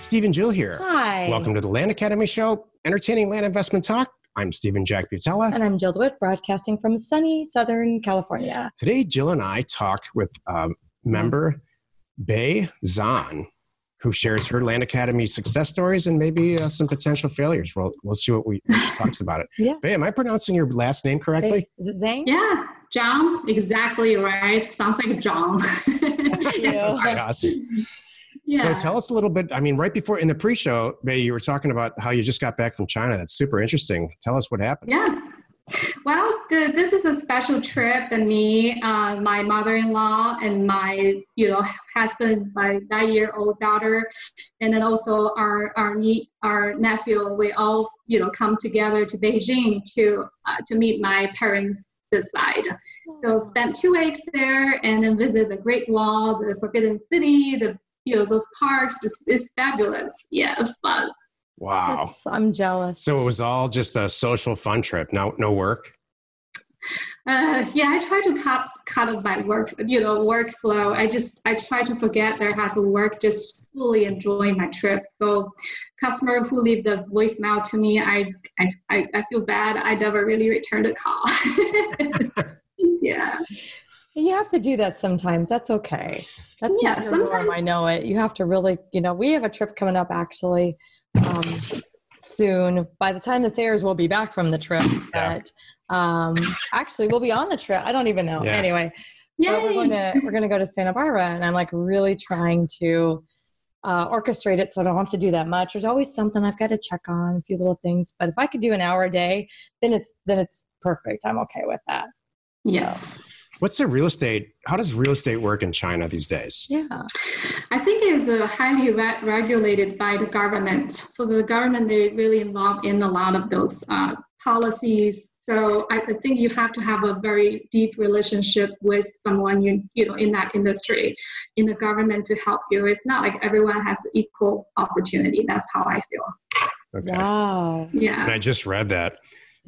Steve and Jill here. Hi. Welcome to the Land Academy Show, entertaining land investment talk. I'm Stephen Jack Butala. And I'm Jill DeWitt, broadcasting from sunny Southern California. Today, Jill and I talk with um, member Bay Zhan, who shares her Land Academy success stories and maybe uh, some potential failures. We'll, we'll see what, we, what she talks about it. Yeah. Bay, am I pronouncing your last name correctly? Is it Zhang? Yeah, John, exactly right. Sounds like John. you. All right, awesome. Yeah. So tell us a little bit. I mean, right before in the pre-show, Bei, you were talking about how you just got back from China. That's super interesting. Tell us what happened. yeah. Well, the, this is a special trip, and me, uh, my mother-in-law, and my you know husband, my nine-year-old daughter, and then also our our nie- our nephew. We all you know come together to Beijing to uh, to meet my parents this side. So spent two weeks there, and then visit the Great Wall, the Forbidden City, the you know those parks. is, it's fabulous. Yeah, it's fun. Wow. That's- I'm jealous. So it was all just a social fun trip. No, no work. Uh, yeah, I try to cut cut off my work, you know, workflow. I just I try to forget there has a work, just fully enjoy my trip. So, customer who leave the voicemail to me, I I I, I feel bad. I never really returned a call. yeah, You have to do that sometimes. That's okay. That's Yeah, not your norm. sometimes- I know it. You have to really, you know, we have a trip coming up actually um, soon. By the time this airs, we'll be back from the trip. Yeah. But um, actually, we'll be on the trip. I don't even know. Yeah. Anyway, But we're going to we're going to go to Santa Barbara, and I'm like really trying to uh, orchestrate it so I don't have to do that much. There's always something I've got to check on, a few little things. But if I could do an hour a day, then it's then it's perfect. I'm okay with that. yes. What's the real estate? How does real estate work in China these days? Yeah. I think it's uh, highly re- regulated by the government. So the government they really involved in a lot of those uh, policies. So I, I think you have to have a very deep relationship with someone you you know in that industry, in the government to help you. It's not like everyone has equal opportunity. That's how I feel. Okay. Wow. Yeah. And I just read that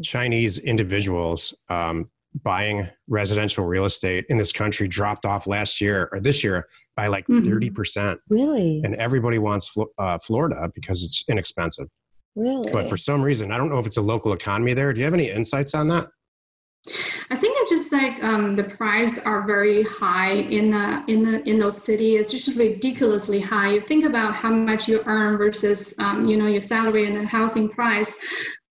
Chinese individuals um, buying residential real estate in this country dropped off last year or this year by like Mhm. 30%. Really? And everybody wants Flo- uh, Florida because it's inexpensive. Really? But for some reason, I don't know if it's a local economy there. Do you have any insights on that? I think it's just like um, the price are very high in the in the in those cities. It's just ridiculously high. You think about how much you earn versus um, you know your salary and the housing price.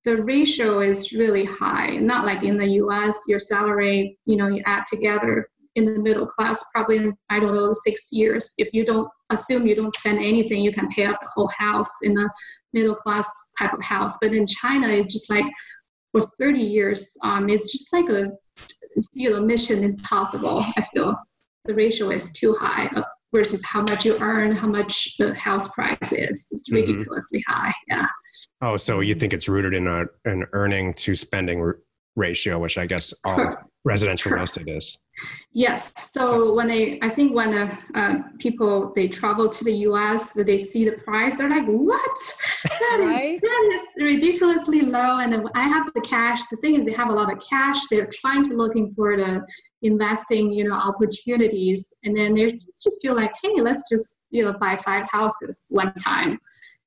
The ratio is really high. Not like in the U.S. Your salary, you know, you add together in the middle class, probably in, I don't know six years. If you don't assume you don't spend anything, you can pay up the whole house in a middle class type of house. But in China, it's just like for 30 years, um, it's just like a you know mission impossible. I feel the ratio is too high uh, versus how much you earn, how much the house price is. It's Mhm. ridiculously high. Yeah. Oh, so you think it's rooted in a, an earning to spending r- ratio, which I guess all Correct. residential real estate is. Yes. So when they, I think when uh, uh, people they travel to the U.S., that they see the price, they're like, "What? That is Right? that is ridiculously low." And I have the cash. The thing is, they have a lot of cash. They're trying to looking for the investing, you know, opportunities, and then they just feel like, "Hey, let's just you know buy five houses one time."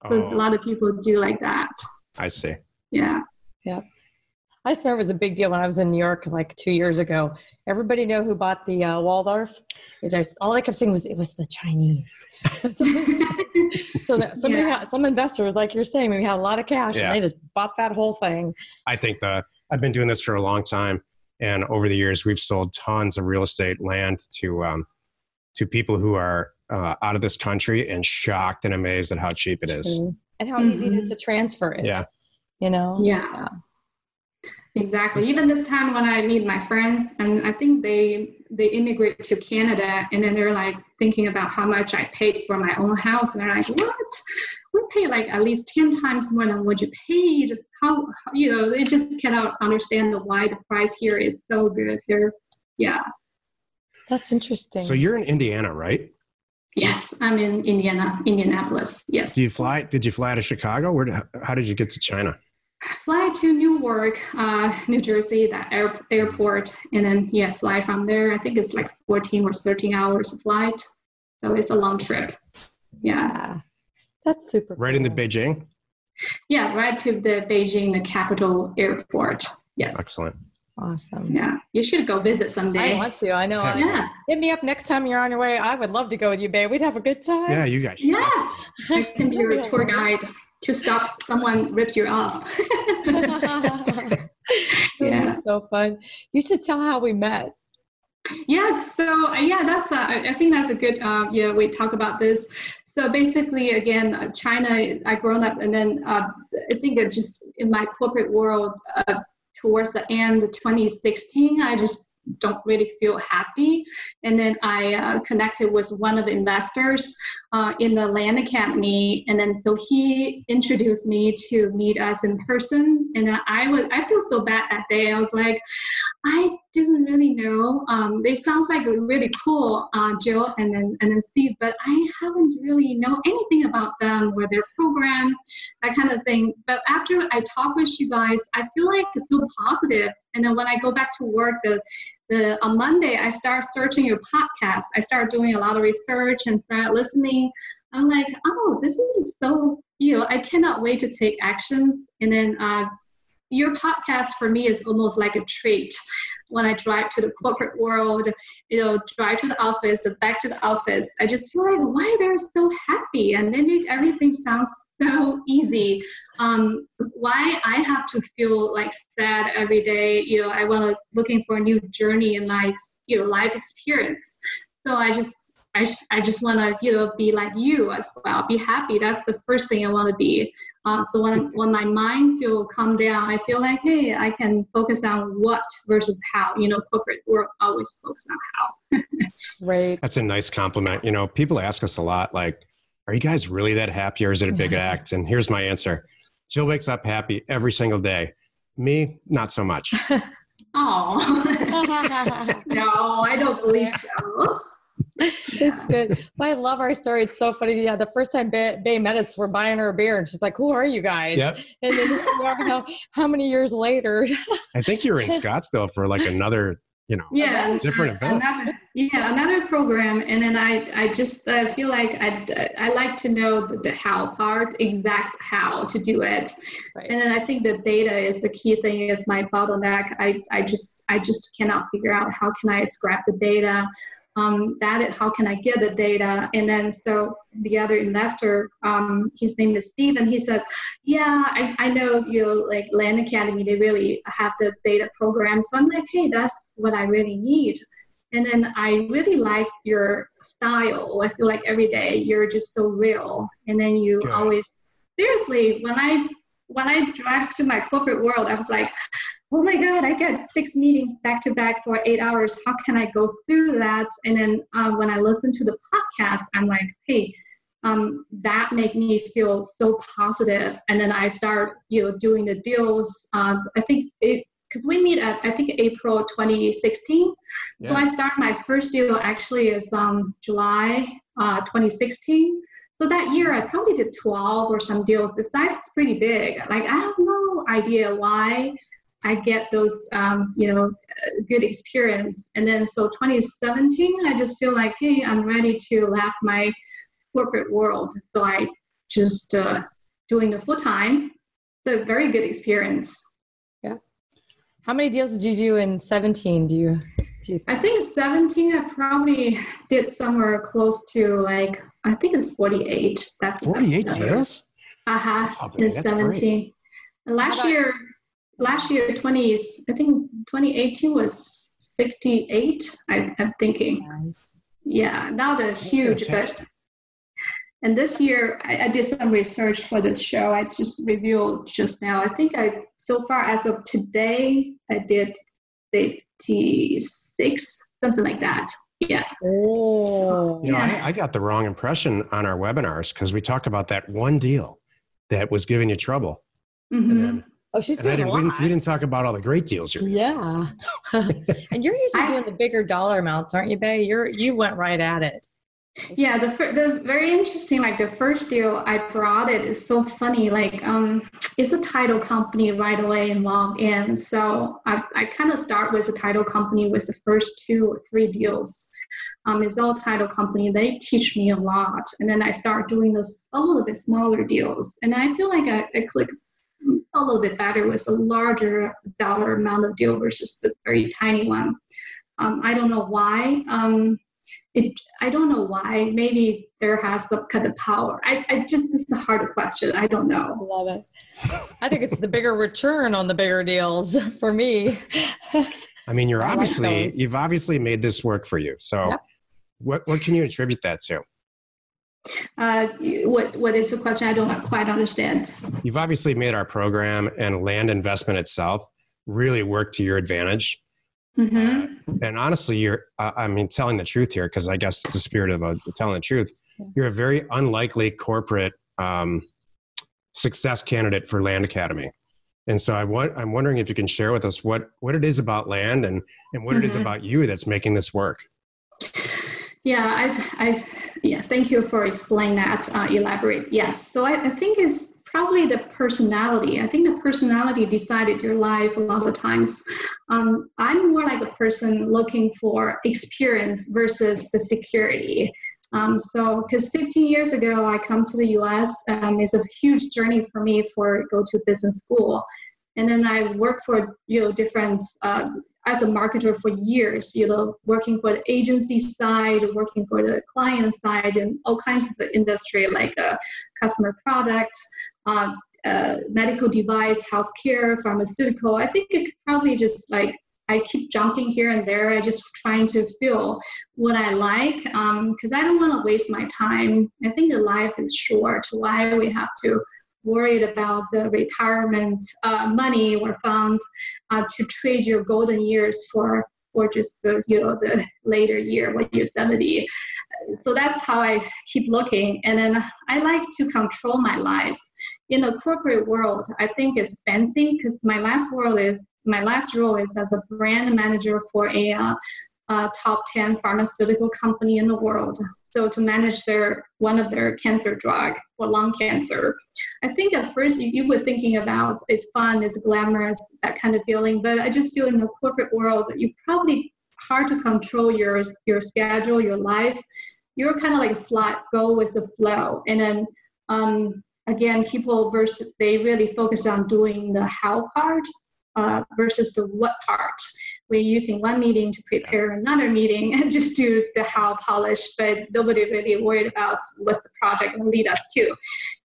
So a Oh, lot of people do like that. I see. Yeah. Yeah. I just remember it was a big deal when I was in New York like two years ago. Everybody know who bought the uh, Waldorf? It all I kept saying was it was the Chinese. so that somebody, Yeah. had, some investor was like you're saying, we had a lot of cash Yeah. and they just bought that whole thing. I think the I've been doing this for a long time, and over the years we've sold tons of real estate land to um, to people who are uh, out of this country and shocked and amazed at how cheap it is. And how easy it is to transfer it. Yeah. You know? Yeah. Exactly. Even this time when I meet my friends, and I think they they immigrate to Canada, and then they're like thinking about how much I paid for my own house, and they're like, "What? We pay like at least ten times more than what you paid. How you know?" They just cannot understand the why the price here is so good. They're yeah. That's interesting. So you're in Indiana, right? Yes, I'm in Indiana, Indianapolis. Yes. Do you fly? Did you fly to Chicago? Where? How did you get to China? fly to Newark, uh, New Jersey, that air, airport, and then yeah, fly from there. I think it's like 14 or 13 hours of flight, so it's a long trip. Yeah. yeah. That's super. Right into cool. Beijing. Yeah, right to the Beijing, the capital airport. Yes. Excellent. Awesome. Yeah, you should go visit someday. I want to. I know. I, Yeah, hit me up next time you're on your way. I would love to go with you, babe. We'd have a good time. Yeah, you guys. yeah. I can be your tour guide to stop someone rip you off. yeah. So fun. You should tell how we met. Yes. So uh, yeah, that's uh, I I think that's a good uh, yeah. We talk about this. So basically, again, uh, China. I grown up, and then uh, I think it just in my corporate world uh, towards the end, of 2016, I just don't really feel happy. And then I uh, connected with one of the investors uh, in the Land Academy, and then so he introduced me to meet us in person. And I was I feel so bad that day. I was like, I didn't really know. Um, they sounds like really cool, uh, Jill and then and then Steve, but I haven't really know anything about them or their program, that kind of thing. But after I talk with you guys, I feel like it's so positive. And then when I go back to work, the the on Monday I start searching your podcast. I start doing a lot of research and start listening. I'm like, oh, this is so you I cannot wait to take actions. And then uh, your podcast for me is almost like a treat when I drive to the corporate world, you know, drive to the office, back to the office. I just feel like why they're so happy and they make everything sound so easy. Um, why I have to feel like sad every day, you know, I want to looking for a new journey in my, you know, life experience. So I just, I, I just want to, you know, be like you as well. Be happy. That's the first thing I want to be. Uh, so when when my mind feel calm down, I feel like hey, I can focus on what versus how. You know, corporate work always focus on how. Great. That's a nice compliment. You know, people ask us a lot, like, are you guys really that happy or is it a big act? And here's my answer Jill wakes up happy every single day. Me, not so much. Oh no, I don't believe so. it's good. But I love our story. It's so funny. Yeah, the first time Bay, Bay met us, we're buying her a beer, and she's like, "Who are you guys?" Yep. And then here we are how, how many years later? I think you're in Scottsdale for like another, you know, Yeah, different event. another yeah another program, and then I I just uh, feel like I I like to know the, the how part, exact how to do it. Right. And then I think the data is the key thing is my bottleneck. I, I just I just cannot figure out how can I scrap the data. Um, that is, how can I get the data? And then so the other investor, um, his name is Steve, and he said, yeah, I, I know you know, like Land Academy, they really have the data program. So I'm like, hey, that's what I really need. And then I really like your style. I feel like every day you're just so real. And then you Good. always seriously when I when I drive to my corporate world, I was like, oh my God, I got six meetings back to back for eight hours. How can I go through that? And then uh, when I listen to the podcast, I'm like, hey, um, that make me feel so positive. And then I start, you know, doing the deals. Uh, I think it because we meet at I think April 2016. So I start my first deal actually is um, July uh, 2016. So that year I probably did 12 or some deals. The size is pretty big. Like I have no idea why I get those, um, you know, uh, good experience. And then so 2017, I just feel like, hey, I'm ready to left my corporate world. So I just uh, doing the full time. It's a very good experience. Yeah. How many deals did you do in 17? Do you? Do you I think 17, I probably did somewhere close to like, I think it's 48. That's 48 deals? Uh-huh. Oh, in that's great. 17. Last about- year, last year, 20, I think 2018 was 68, I, I'm thinking. Nice. Yeah, not a That's huge, but and this year I, I did some research for this show. I just reviewed just now. I think I so far as of today I did 56, something like that. Yeah. Oh. You know, Yeah. I, I got the wrong impression on our webinars because we talk about that one deal that was giving you trouble. Mhm. And, then, Oh, she's and doing a didn't, we, lot. didn't, we didn't talk about all the great deals you're Yeah. and you're usually I- doing the bigger dollar amounts, aren't you, Bay? You're you went right at it. yeah the the very interesting like the first deal i brought it is so funny like um it's a title company right away involved in so i, I kind of start with the title company with the first two or three deals um it's all title company they teach me a lot and then i start doing those a little bit smaller deals and i feel like i, I click a little bit better with a larger dollar amount of deal versus the very tiny one. Um, i don't know why um, it i don't know why. Maybe there has some kind of power. I, I just it's a harder question. I don't know. I love it. I think it's the bigger return on the bigger deals for me. I mean you're I obviously those. you've obviously made this work for you. So Yep. what what can you attribute that to uh, what what is the question? I don't quite understand. You've obviously made our program and land investment itself really work to your advantage. Hmm and honestly you're i mean telling the truth here because i guess it's the spirit of uh, telling the truth. You're a very unlikely corporate um, success candidate for land academy. And so I want, i'm wondering if you can share with us what what it is about land and and what it is Mhm. about you that's making this work Yeah, I, I, yeah, thank you for explaining that. Uh, elaborate. Yes. So I, I think it's probably the personality. I think the personality decided your life a lot of times. Um, I'm more like a person looking for experience versus the security. Um, so, because 15 years ago I come to the U.S. and it's a huge journey for me for go to business school, and then I work for you know different uh, as a marketer for years, you know, working for the agency side, working for the client side, and all kinds of the industry like uh, customer product, uh, uh, medical device, healthcare, pharmaceutical. I think it probably just like I keep jumping here and there. I just trying to feel what I like because I don't want to waste my time. I think the life is short. Why we have to worried about the retirement uh, money or fund uh, to trade your golden years for or just the you know the later year when you're 70 so that's how i keep looking. And then i like to control my life. In the corporate world i think it's fancy because my last world is my last role is as a brand manager for a uh, uh, top 10 pharmaceutical company in the world so to manage their one of their cancer drug for lung cancer. I think at first you, were thinking about it's fun it's glamorous that kind of feeling but i just feel in the corporate world that you probably hard to control your your schedule your life. You're kind of like flat go with the flow. And then um, again people versus they really focus on doing the how part uh, versus the what part we're using one meeting to prepare another meeting and just do the how polish, but nobody really worried about what's the project going to lead us to.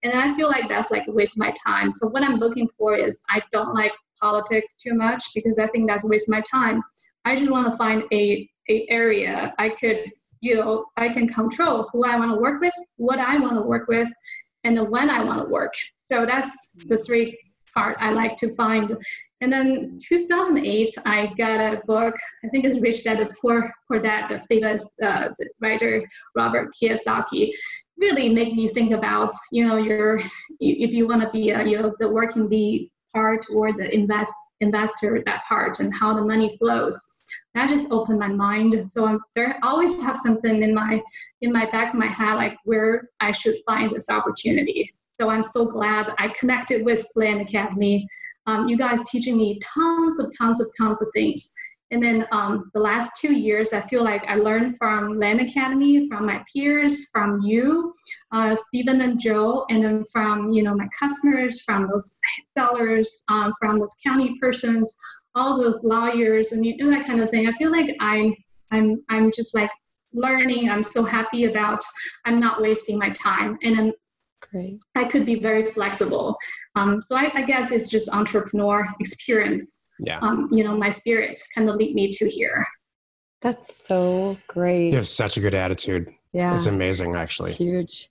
And I feel like that's like a waste of my time. So what I'm looking for is I don't like politics too much because I think that's a waste of my time. I just want to find a, a area I could, you know, I can control who I want to work with, what I want to work with, and when I want to work. So that's the three part I like to find. And then 2008, I got a book. I think it's Rich Dad Poor Poor Dad, the famous uh, writer Robert Kiyosaki. Really made me think about you know your if you want to be a, you know the working bee part or the invest investor that part and how the money flows. That just opened my mind. So I'm there. I always have something in my in my back of my head like where I should find this opportunity. So I'm so glad I connected with Land Academy. Um, you guys teaching me tons of tons of tons of things. And then um, the last two years, I feel like I learned from Land Academy, from my peers, from you, uh, Stephen and Joe, and then from you know my customers, from those sellers, um, from those county persons, all those lawyers, and you know that kind of thing. I feel like I'm I'm I'm just like learning. I'm so happy about. I'm not wasting my time, and then Great. I could be very flexible. Um, so I, I, guess it's just entrepreneur experience. Yeah. Um, you know, my spirit kind of lead me to here. That's so great. You have such a good attitude. yeah. It's amazing, actually. It's huge.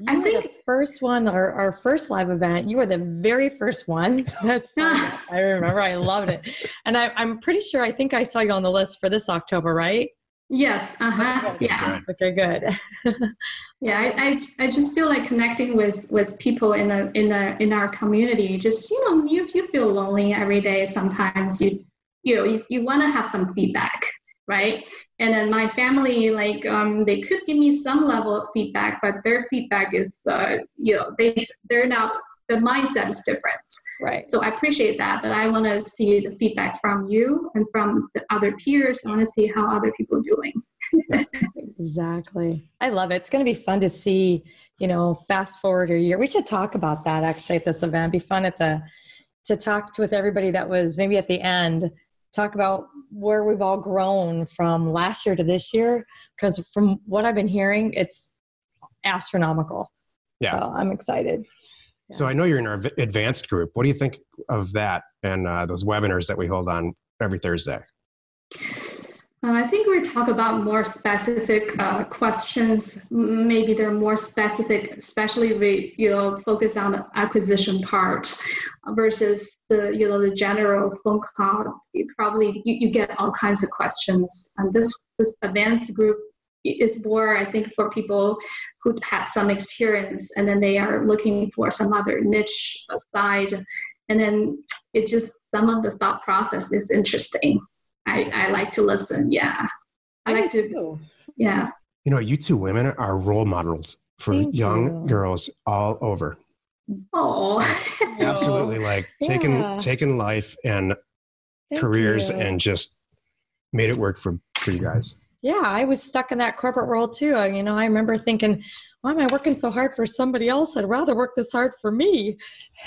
You I were the think- first one, our, our first live event, you were the very first one. That's I remember. I loved it. And I, I'm pretty sure I think I saw you on the list for this October, right? Yes. Uh huh. Okay, Yeah. Okay, good. Yeah. I, I, I just feel like connecting with with people in the in the in our community. Just you know, you you feel lonely every day. Sometimes you you know you, you want to have some feedback right? And then my family, like, um, they could give me some level of feedback, but their feedback is, uh, you know, they they're not the mindset is different. Right. So I appreciate that, but I want to see the feedback from you and from the other peers. I want to see how other people are doing. exactly. I love it. It's going to be fun to see, you know, fast forward a year. We should talk about that actually at this event. It'd be fun at the to talk with everybody that was maybe at the end talk about where we've all grown from last year to this year because from what i've been hearing it's astronomical yeah so i'm excited so I know you're in our advanced group. What do you think of that and uh, those webinars that we hold on every Thursday? Um, I think we talk about more specific uh, questions. Maybe they're more specific, especially we you know focus on the acquisition part versus the you know the general phone call. You probably you, you get all kinds of questions. And this this advanced group is more I think for people who had some experience and then they are looking for some other niche side. And then it just some of the thought process is interesting. I, I like to listen. Yeah. I, I like to, too. yeah. You know, you two women are role models for Thank young you. girls all over. Oh, absolutely! Like yeah. taking taking life and Thank careers you. and just made it work for for you guys. Yeah, I was stuck in that corporate world too. You know, I remember thinking, why am I working so hard for somebody else? I'd rather work this hard for me.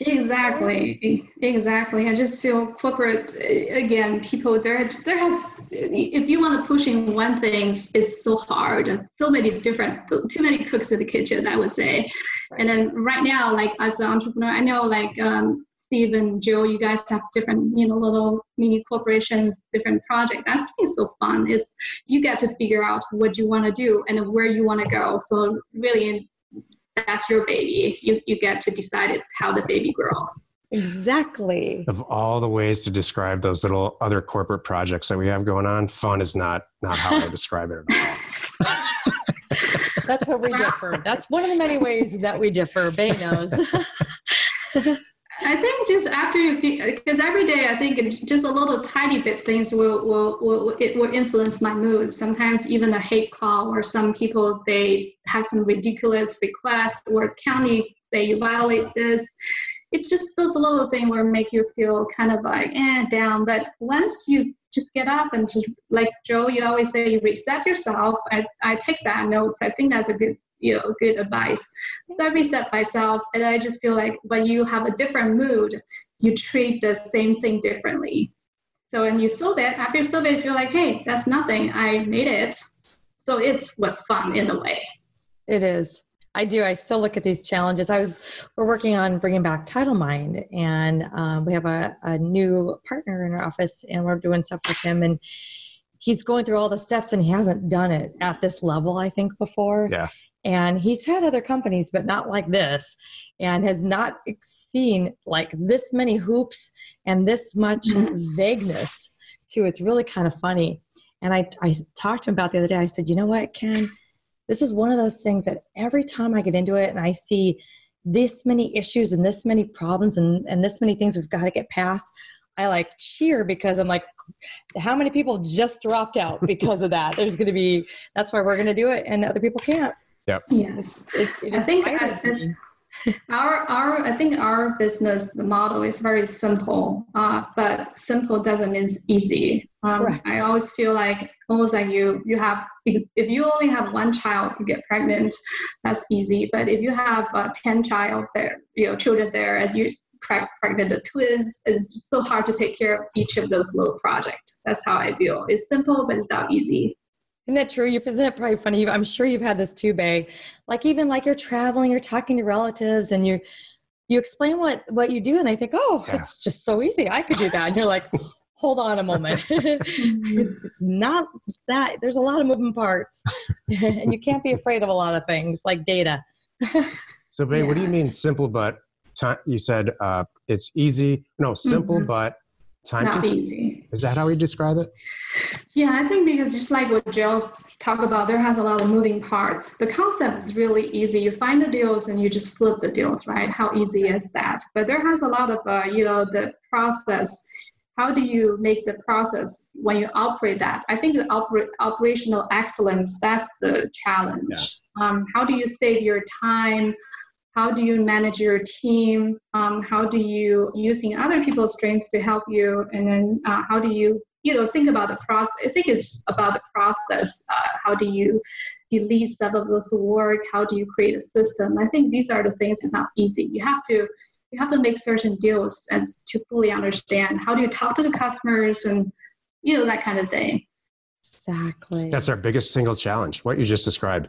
exactly, exactly. I just feel corporate again. People there, there has. If you want to push in one thing, it's so hard. So many different, too many cooks in the kitchen. I would say. And then right now, like as an entrepreneur, I know like um, Steve and Joe, you guys have different, you know, little mini corporations, different projects. That's so fun. Is you get to figure out what you want to do and where you want to go. So really, that's your baby. You you get to decide it, how the baby grow. Exactly. Of all the ways to describe those little other corporate projects that we have going on, fun is not not how I describe it at all. That's where we differ. That's one of the many ways that we differ. Bay knows. I think just after you feel, because every day I think just a little tiny bit things will will will it will influence my mood. Sometimes even a hate call or some people they have some ridiculous request or county say you violate this. It just those little things will make you feel kind of like eh down. But once you just get up and just like Joe, you always say you reset yourself. I I take that notes. I think that's a good you know good advice so i reset myself and i just feel like when you have a different mood you treat the same thing differently so when you solve it after you solve it you're like hey that's nothing i made it so it was fun in a way it is I do. I still look at these challenges. I was we're working on bringing back TitleMine, and um, we have a, a new partner in our office, and we're doing stuff with him. And he's going through all the steps, and he hasn't done it at this level, I think, before. Yeah and he's had other companies but not like this and has not seen like this many hoops and this much mm-hmm. vagueness too it's really kind of funny. And I, I talked to him about the other day. I said you know what ken? This is one of those things that every time i get into it and i see this many issues and this many problems and, and this many things we've got to get past i like cheer because i'm like how many people just dropped out because of that? There's going to be that's why we're going to do it and other people can't Yep. Yes. It, it I think I, our our I think our business the model is very simple, uh, but simple doesn't mean easy. Um, I always feel like almost like you you have if, if you only have one child, you get pregnant, that's easy. But if you have uh, ten child there, you know, children there, and you pregnant the twins, it's so hard to take care of each of those little projects. That's how I feel. It's simple, but it's not easy. Isn't that true? You present it probably funny. I'm sure you've had this too, Bay. Like even like you're traveling, you're talking to relatives, and you you explain what what you do, and they think, oh, yeah. it's just so easy. I could do that, and you're like, hold on a moment. it's not that. There's a lot of moving parts, and you can't be afraid of a lot of things like data. so, Bay, yeah. what do you mean simple but? Time, you said uh, it's easy. No, simple mm-hmm. but time not easy. Is that how we describe it? Yeah, I think because just like what Joe's talk about, there has a lot of moving parts. The concept is really easy. You find the deals and you just flip the deals, right? How easy is that? But there has a lot of, uh, you know, the process, how do you make the process when you operate that? I think the oper- operational excellence that's the challenge. Yeah. Um, how do you save your time? How do you manage your team? Um, how do you using other people's strengths to help you? And then uh, how do you you know think about the process? I think it's about the process. Uh, how do you delete some of this work? How do you create a system? I think these are the things that's not easy. You have to you have to make certain deals and to fully understand how do you talk to the customers and you know that kind of thing exactly that's our biggest single challenge what you just described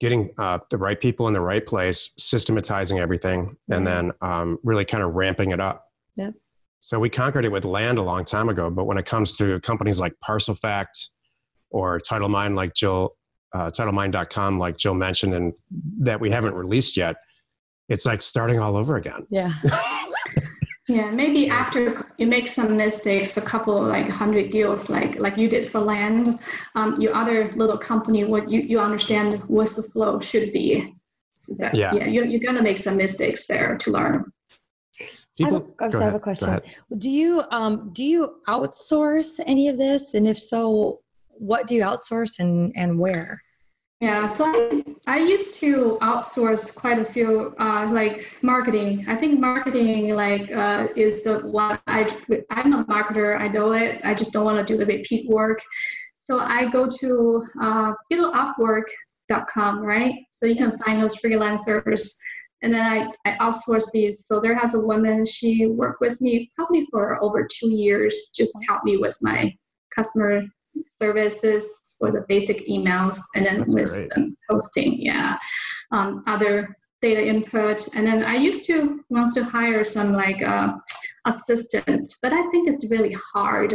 getting uh, the right people in the right place systematizing everything mm-hmm. and then um, really kind of ramping it up yep. so we conquered it with land a long time ago but when it comes to companies like parcelfact or TitleMine like jill uh, titlemine.com like jill mentioned and that we haven't released yet it's like starting all over again. Yeah. yeah, maybe after you make some mistakes, a couple like hundred deals, like like you did for land, um, your other little company, what you you understand what the flow should be. So that, yeah, yeah, you, you're gonna make some mistakes there to learn. People, I, have, I have a question. Do you um, do you outsource any of this, and if so, what do you outsource and and where? Yeah, so I, I used to outsource quite a few, uh, like marketing. I think marketing like uh, is the one I I'm a marketer. I know it. I just don't want to do the repeat work. So I go to uh, you know Upwork.com, right? So you can find those freelancers, and then I, I outsource these. So there has a woman. She worked with me probably for over two years, just help me with my customer services for the basic emails and then That's with hosting, yeah, um, other data input. And then I used to wants to hire some like uh, assistants, but I think it's really hard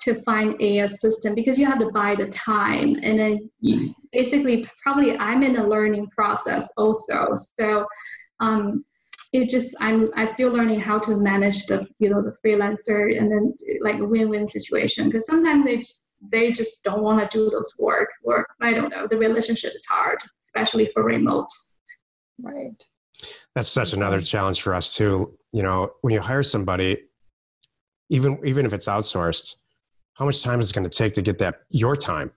to find a assistant because you have to buy the time and then you, basically probably I'm in a learning process also. So um, it just I'm I still learning how to manage the you know the freelancer and then like a win-win situation because sometimes they they just don't want to do those work or i don't know the relationship is hard especially for remote. Right. That's such another challenge for us too you know when you hire somebody even even if it's outsourced how much time is it going to take to get that your time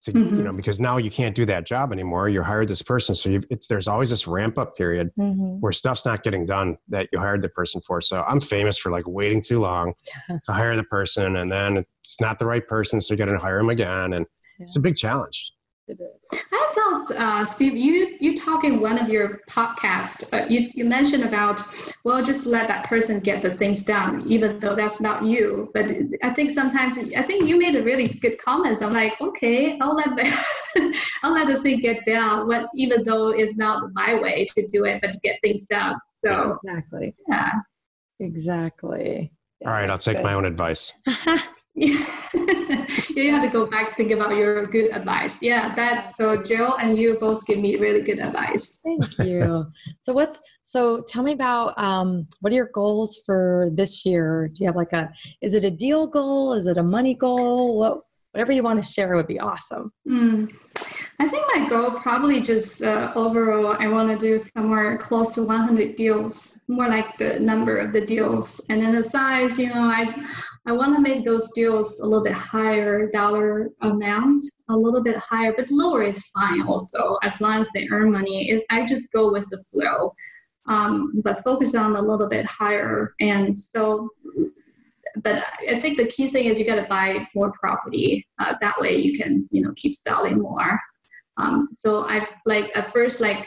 to mm-hmm. you know because now you can't do that job anymore you hired this person so it's there's always this ramp up period mm-hmm. where stuff's not getting done that you hired the person for so i'm famous for like waiting too long to hire the person and then it's not the right person so you got to hire them again and yeah. it's a big challenge I felt, uh, Steve, you you talk in one of your podcasts. Uh, you you mentioned about well, just let that person get the things done, even though that's not you. But I think sometimes I think you made a really good comments. I'm like, okay, I'll let the I'll let the thing get done, but even though it's not my way to do it, but to get things done. So exactly, yeah, exactly. All right, I'll take good. my own advice. you have to go back think about your good advice. Yeah that so jill and you both give me really good advice. Thank you. So what's so tell me about um, what are your goals for this year? Do you have like a is it a deal goal? Is it a money goal? What whatever you want to share would be awesome. Mm. I think my goal probably just uh, overall, I want to do somewhere close to 100 deals, more like the number of the deals, and then the size. You know, I I want to make those deals a little bit higher dollar amount, a little bit higher, but lower is fine also, as long as they earn money. It, I just go with the flow, um, but focus on a little bit higher. And so, but I think the key thing is you got to buy more property. Uh, that way you can, you know, keep selling more. Um, so I like at first like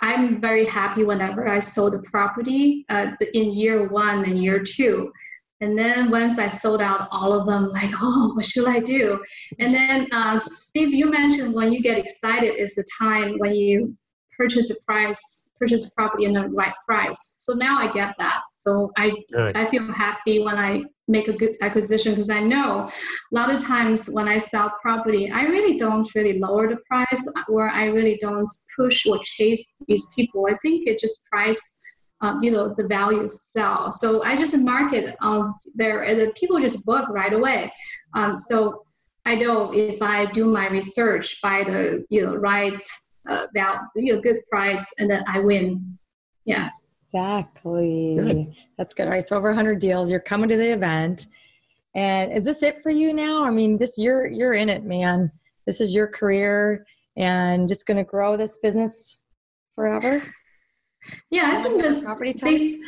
I'm very happy whenever I sold the property uh, in year one and year two and then once I sold out all of them, like, oh, what should I do? And then, uh, Steve, you mentioned when you get excited is the time when you purchase a price, purchase property in the right price. So now I get that. So I, good. I feel happy when I make a good acquisition because I know a lot of times when I sell property, I really don't really lower the price or I really don't push or chase these people. I think it just price um, you know the value sell. So I just market um, there, and then people just book right away. Um, so I know if I do my research by the you know right value, you know, good price, and then I win. Yeah. Exactly. Good. That's good. All right. So over 100 deals. You're coming to the event, and is this it for you now? I mean, this you're you're in it, man. This is your career, and just going to grow this business forever. Yeah, I think Other this property they- types.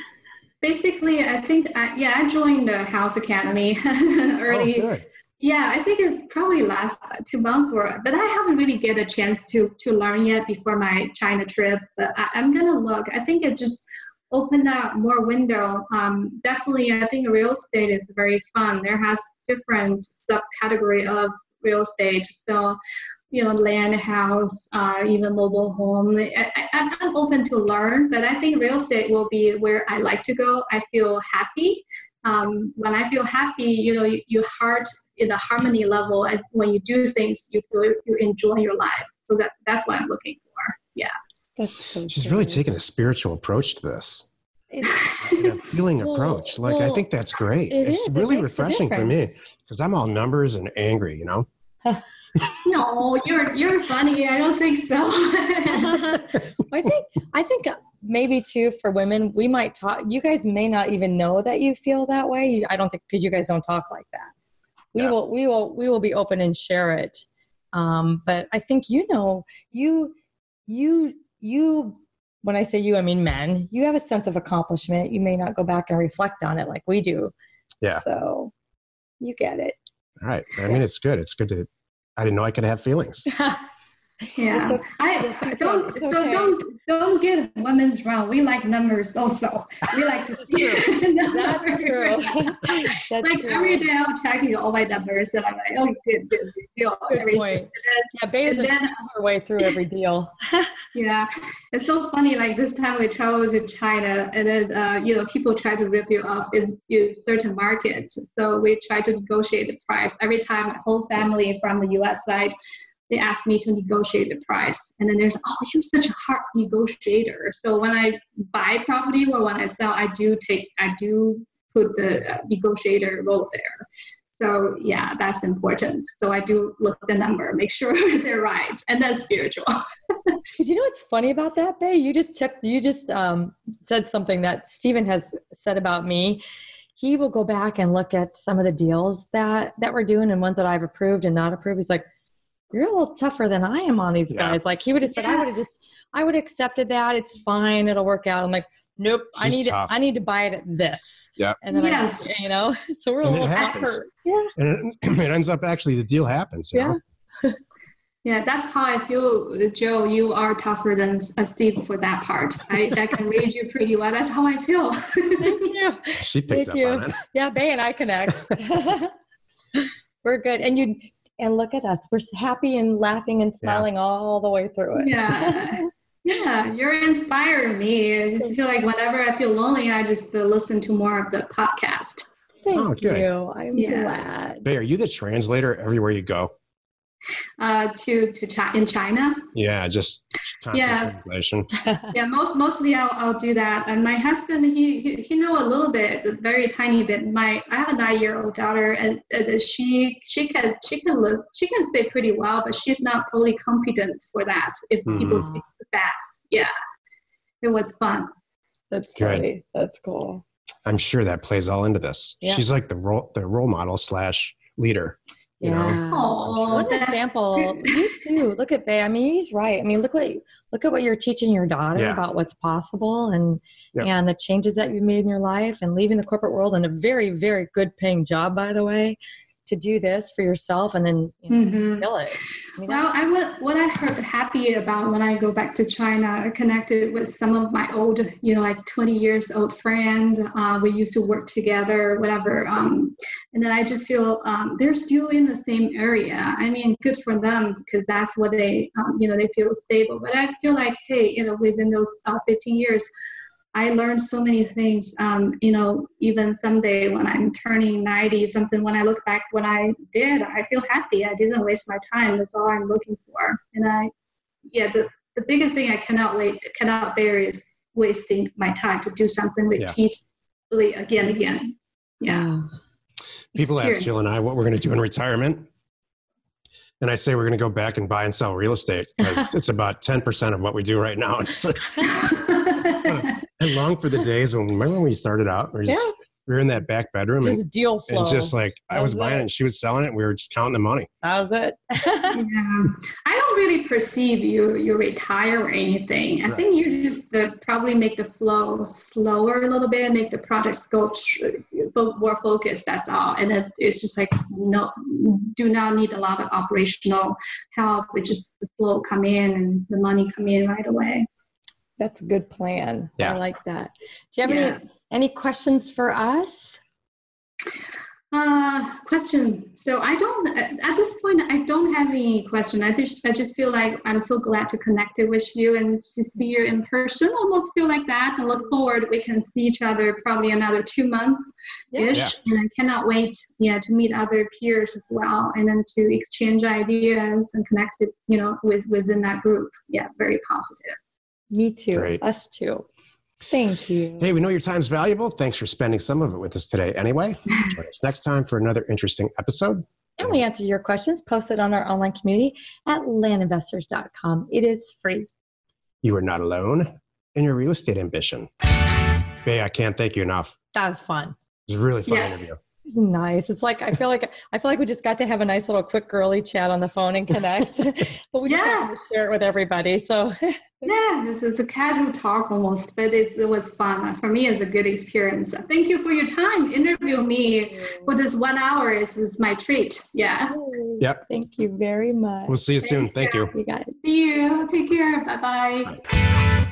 basically, I think, I, yeah, I joined the House Academy early. Oh, good. Yeah, I think it's probably last two months or, but I haven't really get a chance to to learn yet before my China trip. But I, I'm gonna look. I think it just opened up more window. Um, definitely, I think real estate is very fun. There has different subcategory of real estate. So, you know, land, house, uh, even mobile home. I, I'm open to learn, but I think real estate will be where I like to go. I feel happy um, when I feel happy, you know, you, your heart in the harmony level, and when you do things, you feel you enjoy your life. So that that's what I'm looking for. Yeah. That's so She's really good. taking a spiritual approach to this. It's- a feeling Well, approach. Like I think that's great. it it's is. Really makes a refreshing for me because I'm all numbers and angry. You know. No, you're you're funny. I don't think so. I think I think maybe too for women we might talk. You guys may not even know that you feel that way. I don't think because you guys don't talk like that. We Yeah. will we will we will be open and share it. Um, but I think you know you you you when I say you I mean men. You have a sense of accomplishment. You may not go back and reflect on it like we do. Yeah. So you get it. All right. I mean, it's good. It's good to. I didn't know I could have feelings. yeah. Okay. I don't so okay. don't don't get women's wrong. We like numbers also. We like to see That's true. That's like true. every day I'm checking all my numbers and I'm like, oh good, good, good deal. Good everything. point. Yeah, And is then her way through every deal. Yeah, it's so funny. Like this time we traveled to China, and then uh, you know people try to rip you off in, in certain markets. So we try to negotiate the price every time. My whole family from the U.S. side, they ask me to negotiate the price, and then there's oh you're such a hard negotiator. So when I buy property or when I sell, I do take I do put the uh, negotiator role there. So yeah, that's important. So I do look the number, make sure they're right, and then spiritual. You know what's funny about that, Bay? You just took you just um, said something that Stephen has said about me. He will go back and look at some of the deals that that we're doing and ones that I've approved and not approved. He's like, "You're a little tougher than I am on these Yeah. guys." Like he would have said, "I would have just, I would have accepted that. It's fine. It'll work out." I'm like, "Nope. I need tough. I need to buy it at this." Yeah. And then Yes. I, you know, so we're a And it little tougher. Yeah. And it, it ends up actually the deal happens. You Yeah. know? Yeah, that's how I feel, Joe. You are tougher than uh, Steve for that part. I, I can read you pretty well. That's how I feel. Thank you. She picked Thank up you. on it. Yeah, Bay and I connect. we're good. And you and look at us. We're happy and laughing and smiling all the way through it. yeah. Yeah, you're inspiring me. I just feel like whenever I feel lonely, I just uh, listen to more of the podcast. Thank Oh, good. you. I'm Yeah. glad. Bay, are you the translator everywhere you go? Uh, to to Chi- in China. Yeah, just constant Yeah. translation. Yeah, most mostly I'll, I'll do that. And my husband, he, he he know a little bit, a very tiny bit. My I have a nine year old daughter, and, and she she can she can live she can say pretty well, but she's not totally competent for that. If people Mhm. speak fast, yeah, it was fun. That's Good. funny. That's cool. I'm sure that plays all into this. Yeah. She's like the role the role model slash leader. You know? Yeah. Oh, What an that's- example. You too. Look at Bay. I mean, he's right. I mean, look what look at what you're teaching your daughter Yeah. about what's possible and Yep. and the changes that you've made in your life and leaving the corporate world and a very, very good paying job, by the way, to do this for yourself and then you know, Mhm. kill it. I mean, Well, I would, what I heard happy about when I go back to China, I connected with some of my old, you know, like 20 years old friends. Uh, we used to work together, whatever. Um, and then I just feel um, they're still in the same area. I mean, good for them because that's what they, um, you know, they feel stable. But I feel like, hey, you know, within those uh, 15 years, I learned so many things. Um, you know, even someday when I'm turning 90 something, when I look back what I did, I feel happy. I didn't waste my time. That's all I'm looking for. And I, yeah, the, the biggest thing I cannot wait, cannot bear is wasting my time to do something Yeah. repeatedly again, again. Yeah. People ask Jill and I what we're going to do in retirement. And I say we're going to go back and buy and sell real estate because it's about 10% of what we do right now. And it's like, I long for the days when remember when we started out. We were, just, Yeah. we were in that back bedroom and, just deal flow. and just like I was was buying it. it and she was selling it. And we were just counting the money. that was it. yeah i don't really perceive you you retire or anything i Right. think you just uh, probably make the flow slower a little bit make the projects go tr- more focused that's all and then it's just like no do not need a lot of operational help it just the flow come in and the money come in right away That's a good plan. Yeah. I like that. Do you have Yeah. any any questions for us? Uh, question. So I don't at at this point. I don't have any question. I just I just feel like I'm so glad to connect it with you and to see you in person. Almost feel like that, and look forward we can see each other probably another two months ish. Yeah. And I cannot wait, yeah, to meet other peers as well, and then to exchange ideas and connect it, you know, with within that group. Yeah, very positive. Me too. Great. Us too. Thank you. Hey, we know your time's valuable. Thanks for spending some of it with us today. Anyway, join us next time for another interesting episode. And we answer your questions posted on our online community at landinvestors.com. It is free. You are not alone in your real estate ambition. Bay, I can't thank you enough. That was fun. It was a really fun Yes. interview. It's nice. It's like I feel like I feel like we just got to have a nice little quick girly chat on the phone and connect. but we just Yeah. wanted to share it with everybody. So Yeah, this is a casual talk almost, but it's, it was fun. For me, it's a good experience. Thank you for your time. Interview me for this one hour is, is my treat. Yeah. Yep. Thank you very much. We'll see you soon. Thank you. you guys. See you. Take care. Bye bye.